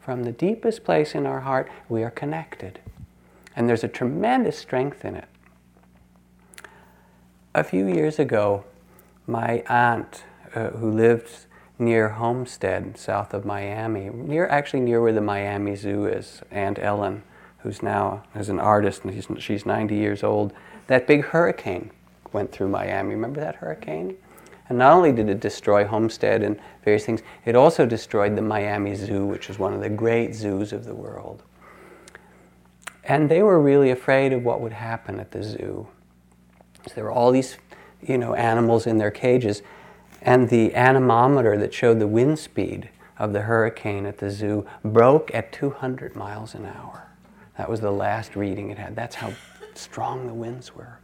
From the deepest place in our heart, we are connected. And there's a tremendous strength in it. A few years ago, my aunt, uh, who lived near Homestead, south of Miami, near actually near where the Miami Zoo is, Aunt Ellen, who's now is an artist and she's 90 years old, that big hurricane went through Miami. Remember that hurricane? And not only did it destroy Homestead and various things, it also destroyed the Miami Zoo, which is one of the great zoos of the world. And they were really afraid of what would happen at the zoo. So there were all these, you know, animals in their cages, and the anemometer that showed the wind speed of the hurricane at the zoo broke at 200 miles an hour. That was the last reading it had. That's how strong the winds were.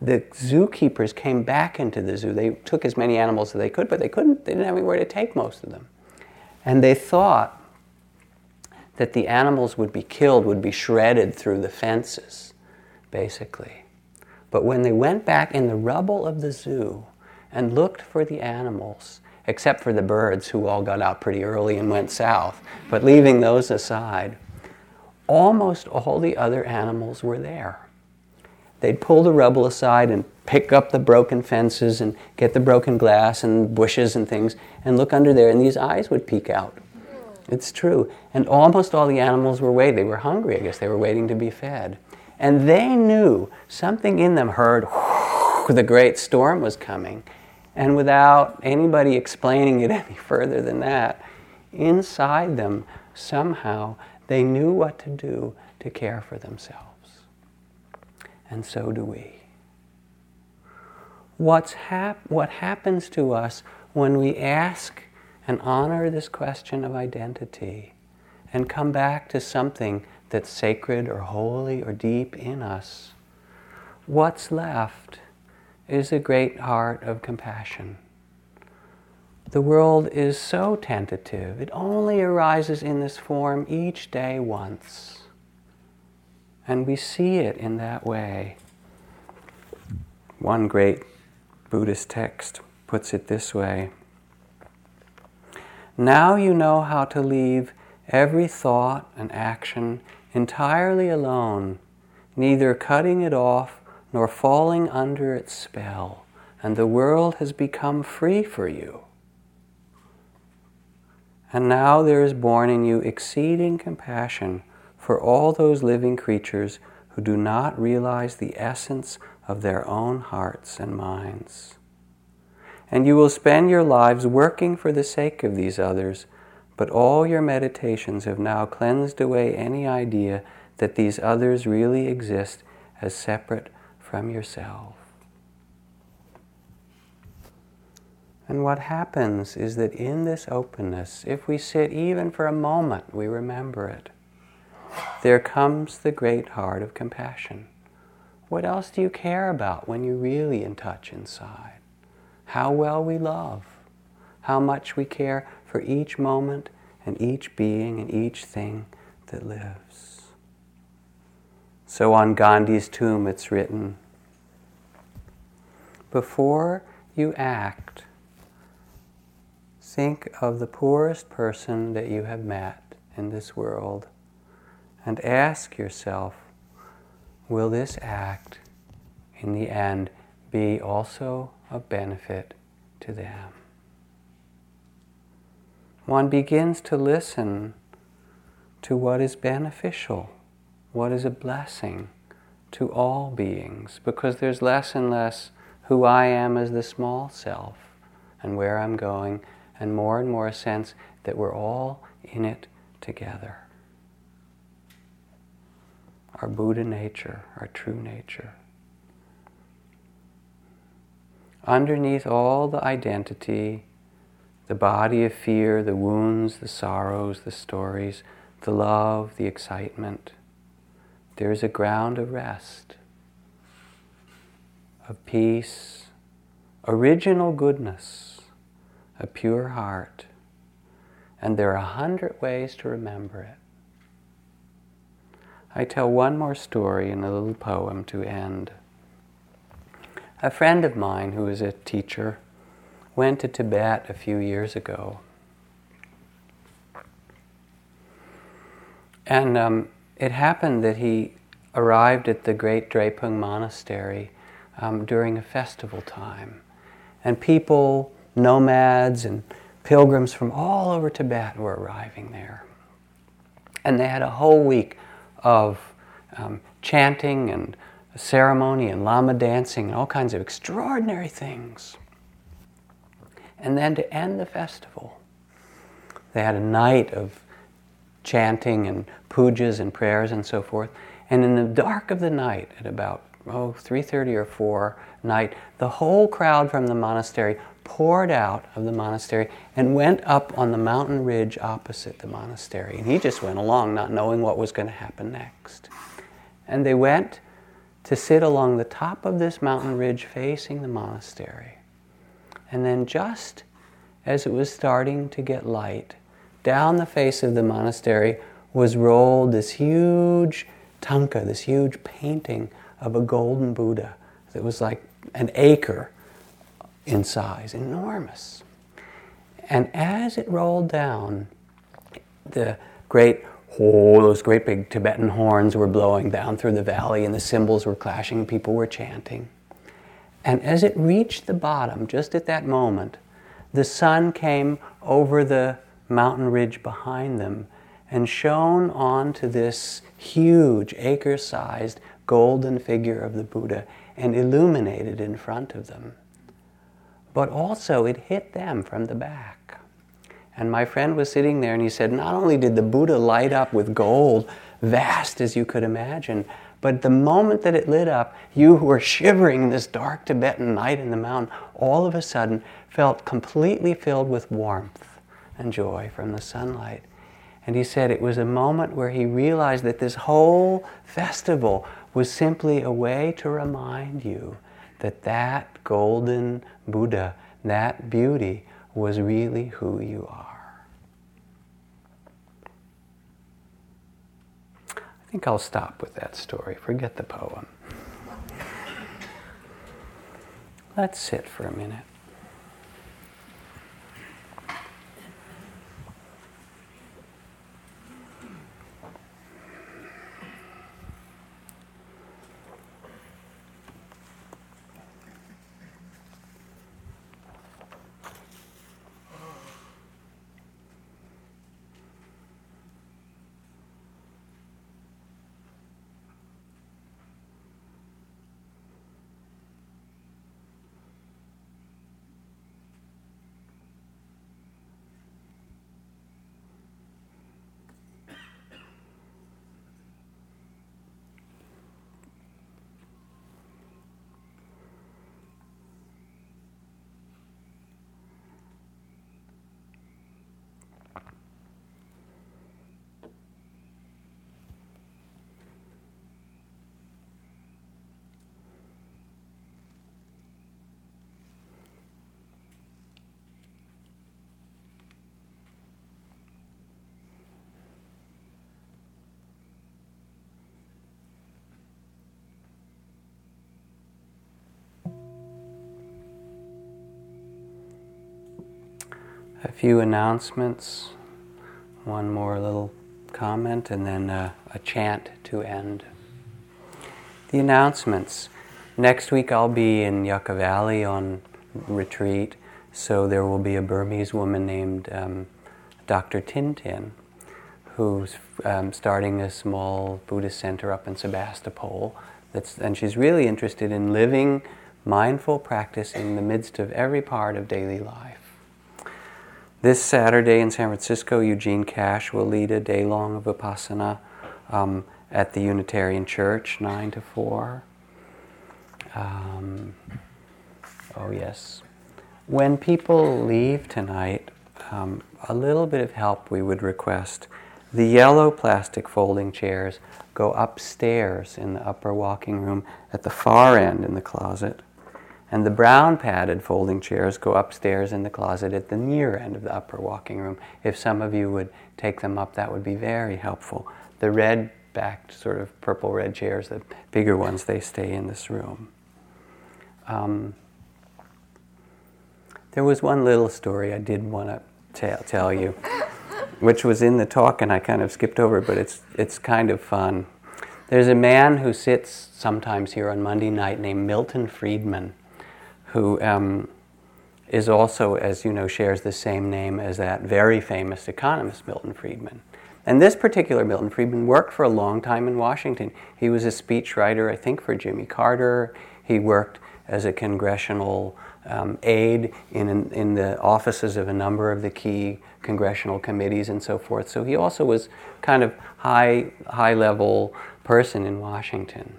The zookeepers came back into the zoo. They took as many animals as they could, but they couldn't, they didn't have anywhere to take most of them. And they thought that the animals would be killed, would be shredded through the fences, basically. But when they went back in the rubble of the zoo and looked for the animals, except for the birds who all got out pretty early and went south, but leaving those aside, almost all the other animals were there. They'd pull the rubble aside and pick up the broken fences and get the broken glass and bushes and things and look under there, and these eyes would peek out. It's true. And almost all the animals were waiting. They were hungry, I guess. They were waiting to be fed. And they knew something in them heard the great storm was coming. And without anybody explaining it any further than that, inside them, somehow, they knew what to do to care for themselves. And so do we. What's hap- what happens to us when we ask and honor this question of identity and come back to something that's sacred or holy or deep in us, what's left is a great heart of compassion. The world is so tentative, it only arises in this form each day once. And we see it in that way. One great Buddhist text puts it this way Now you know how to leave every thought and action entirely alone, neither cutting it off nor falling under its spell, and the world has become free for you. And now there is born in you exceeding compassion for all those living creatures who do not realize the essence of their own hearts and minds. And you will spend your lives working for the sake of these others, but all your meditations have now cleansed away any idea that these others really exist as separate from yourself. And what happens is that in this openness, if we sit even for a moment, we remember it. There comes the great heart of compassion. What else do you care about when you're really in touch inside? How well we love, how much we care for each moment and each being and each thing that lives. So on Gandhi's tomb it's written Before you act, think of the poorest person that you have met in this world and ask yourself Will this act in the end be also of benefit to them? One begins to listen to what is beneficial what is a blessing to all beings because there's less and less who I am as the small self and where I'm going, and more and more a sense that we're all in it together. Our Buddha nature, our true nature. Underneath all the identity, the body of fear, the wounds, the sorrows, the stories, the love, the excitement, there is a ground of rest, of peace, original goodness, a pure heart. And there are a hundred ways to remember it. I tell one more story in a little poem to end. A friend of mine who is a teacher went to Tibet a few years ago. And um, it happened that he arrived at the great Drepung Monastery um, during a festival time. And people, nomads, and pilgrims from all over Tibet were arriving there. And they had a whole week of um, chanting and ceremony and Lama dancing and all kinds of extraordinary things. And then to end the festival, they had a night of chanting and pujas and prayers and so forth. And in the dark of the night, at about oh 3:30 or 4 night, the whole crowd from the monastery poured out of the monastery and went up on the mountain ridge opposite the monastery. And he just went along, not knowing what was going to happen next. And they went to sit along the top of this mountain ridge facing the monastery. And then, just as it was starting to get light, down the face of the monastery was rolled this huge tanka, this huge painting of a golden Buddha that was like an acre in size, enormous. And as it rolled down, the great oh, those great big Tibetan horns were blowing down through the valley and the cymbals were clashing, people were chanting. And as it reached the bottom, just at that moment, the sun came over the mountain ridge behind them and shone onto this huge, acre sized golden figure of the Buddha and illuminated in front of them. But also, it hit them from the back. And my friend was sitting there and he said, Not only did the Buddha light up with gold, vast as you could imagine, but the moment that it lit up, you who were shivering in this dark Tibetan night in the mountain, all of a sudden felt completely filled with warmth and joy from the sunlight. And he said it was a moment where he realized that this whole festival was simply a way to remind you that that golden Buddha, that beauty, was really who you are. I think I'll stop with that story. Forget the poem. Let's sit for a minute. A few announcements, one more little comment, and then uh, a chant to end. The announcements. Next week I'll be in Yucca Valley on retreat, so there will be a Burmese woman named um, Dr. Thynn Thynn who's um, starting a small Buddhist center up in Sebastopol. That's, and she's really interested in living mindful practice in the midst of every part of daily life. This Saturday in San Francisco, Eugene Cash will lead a day long of Vipassana um, at the Unitarian Church, 9 to 4. Um, oh, yes. When people leave tonight, um, a little bit of help we would request. The yellow plastic folding chairs go upstairs in the upper walking room at the far end in the closet. And the brown padded folding chairs go upstairs in the closet at the near end of the upper walking room. If some of you would take them up, that would be very helpful. The red backed, sort of purple red chairs, the bigger ones, they stay in this room. Um, there was one little story I did want to tell, tell you, which was in the talk and I kind of skipped over, but it's, it's kind of fun. There's a man who sits sometimes here on Monday night named Milton Friedman who um, is also, as you know, shares the same name as that very famous economist, Milton Friedman. And this particular Milton Friedman worked for a long time in Washington. He was a speechwriter, I think, for Jimmy Carter. He worked as a congressional um, aide in, in the offices of a number of the key congressional committees and so forth. So he also was kind of high, high level person in Washington.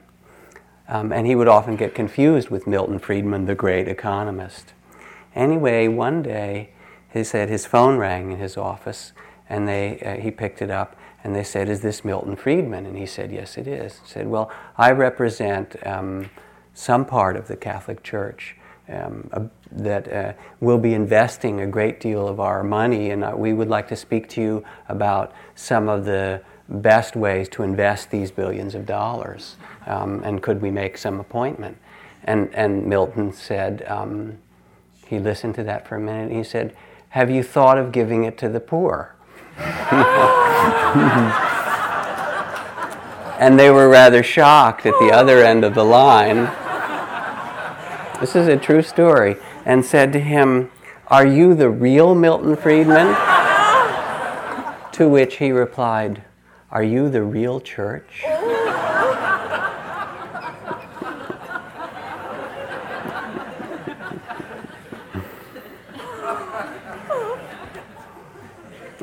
Um, and he would often get confused with Milton Friedman, the great economist. Anyway, one day he said his phone rang in his office, and they, uh, he picked it up, and they said, "Is this Milton Friedman?" And he said, "Yes, it is." He said, "Well, I represent um, some part of the Catholic Church." Um, that uh, will be investing a great deal of our money, and uh, we would like to speak to you about some of the best ways to invest these billions of dollars, um, and could we make some appointment? And, and Milton said, um, he listened to that for a minute, he said, Have you thought of giving it to the poor? and they were rather shocked at the other end of the line. This is a true story. And said to him, Are you the real Milton Friedman? to which he replied, Are you the real church?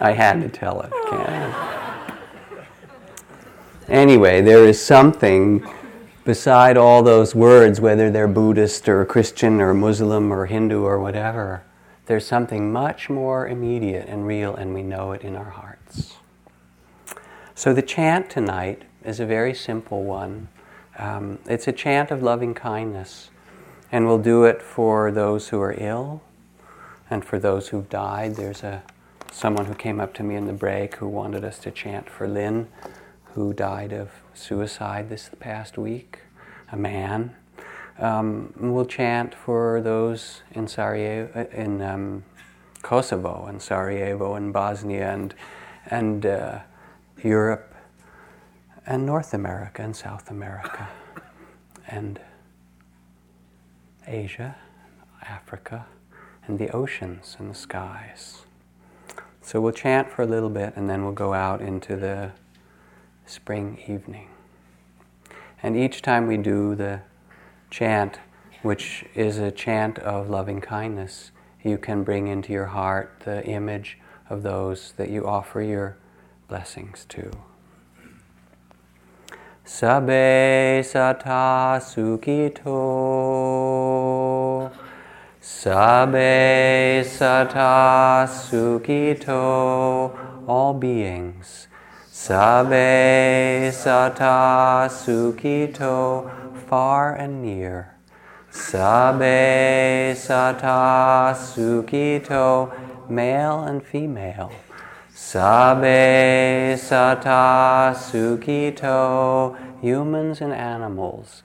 I had to tell it. Anyway, there is something beside all those words, whether they're Buddhist or Christian or Muslim or Hindu or whatever. There's something much more immediate and real, and we know it in our hearts. So the chant tonight is a very simple one. Um, it's a chant of loving kindness, and we'll do it for those who are ill and for those who've died. There's a someone who came up to me in the break who wanted us to chant for Lynn, who died of suicide this past week, a man. Um, we'll chant for those in Sarajevo, in um, Kosovo, and Sarajevo, and Bosnia, and and uh, Europe, and North America, and South America, and Asia, Africa, and the oceans and the skies. So we'll chant for a little bit and then we'll go out into the spring evening. And each time we do the chant, which is a chant of loving kindness, you can bring into your heart the image of those that you offer your blessings to. Sabe sata sukito. Sabe sata sukito, all beings. Sabe sata sukito, far and near. Sabe sata sukito, male and female. Sabe sata sukito, humans and animals.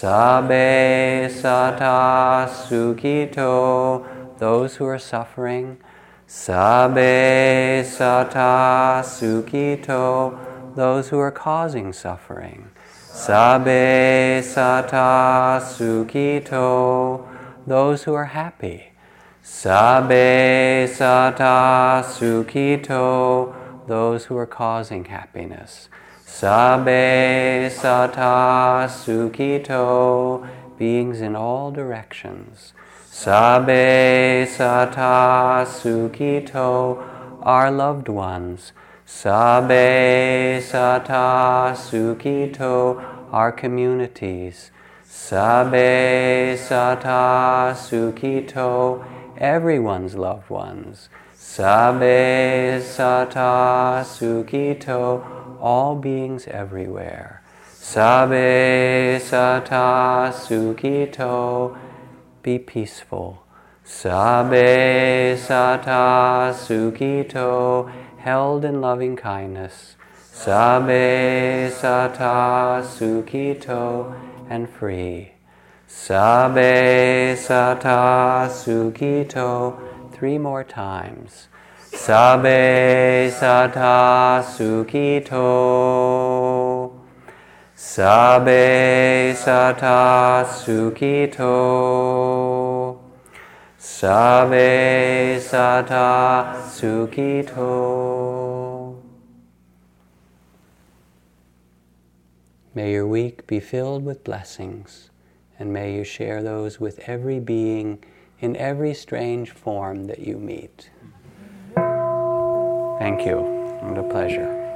Sabe sata sukito, those who are suffering. Sabe sata sukito, those who are causing suffering. Sabe sata sukito, those who are happy. Sabe sata sukito, those who are causing happiness. Sabe sata sukito, beings in all directions. Sabe sata sukito, our loved ones. Sabe sata sukito, our communities. Sabe sata sukito, everyone's loved ones. Sabe sata sukito, all beings everywhere. Sabe sata sukito, be peaceful. Sabe sata sukito, held in loving kindness. Sabe sata sukito, and free. Sabe sata sukito, three more times. Sabe sata sukito. Sabe sata sukito. Sabe sata sukito. May your week be filled with blessings, and may you share those with every being in every strange form that you meet. Thank you. What a pleasure.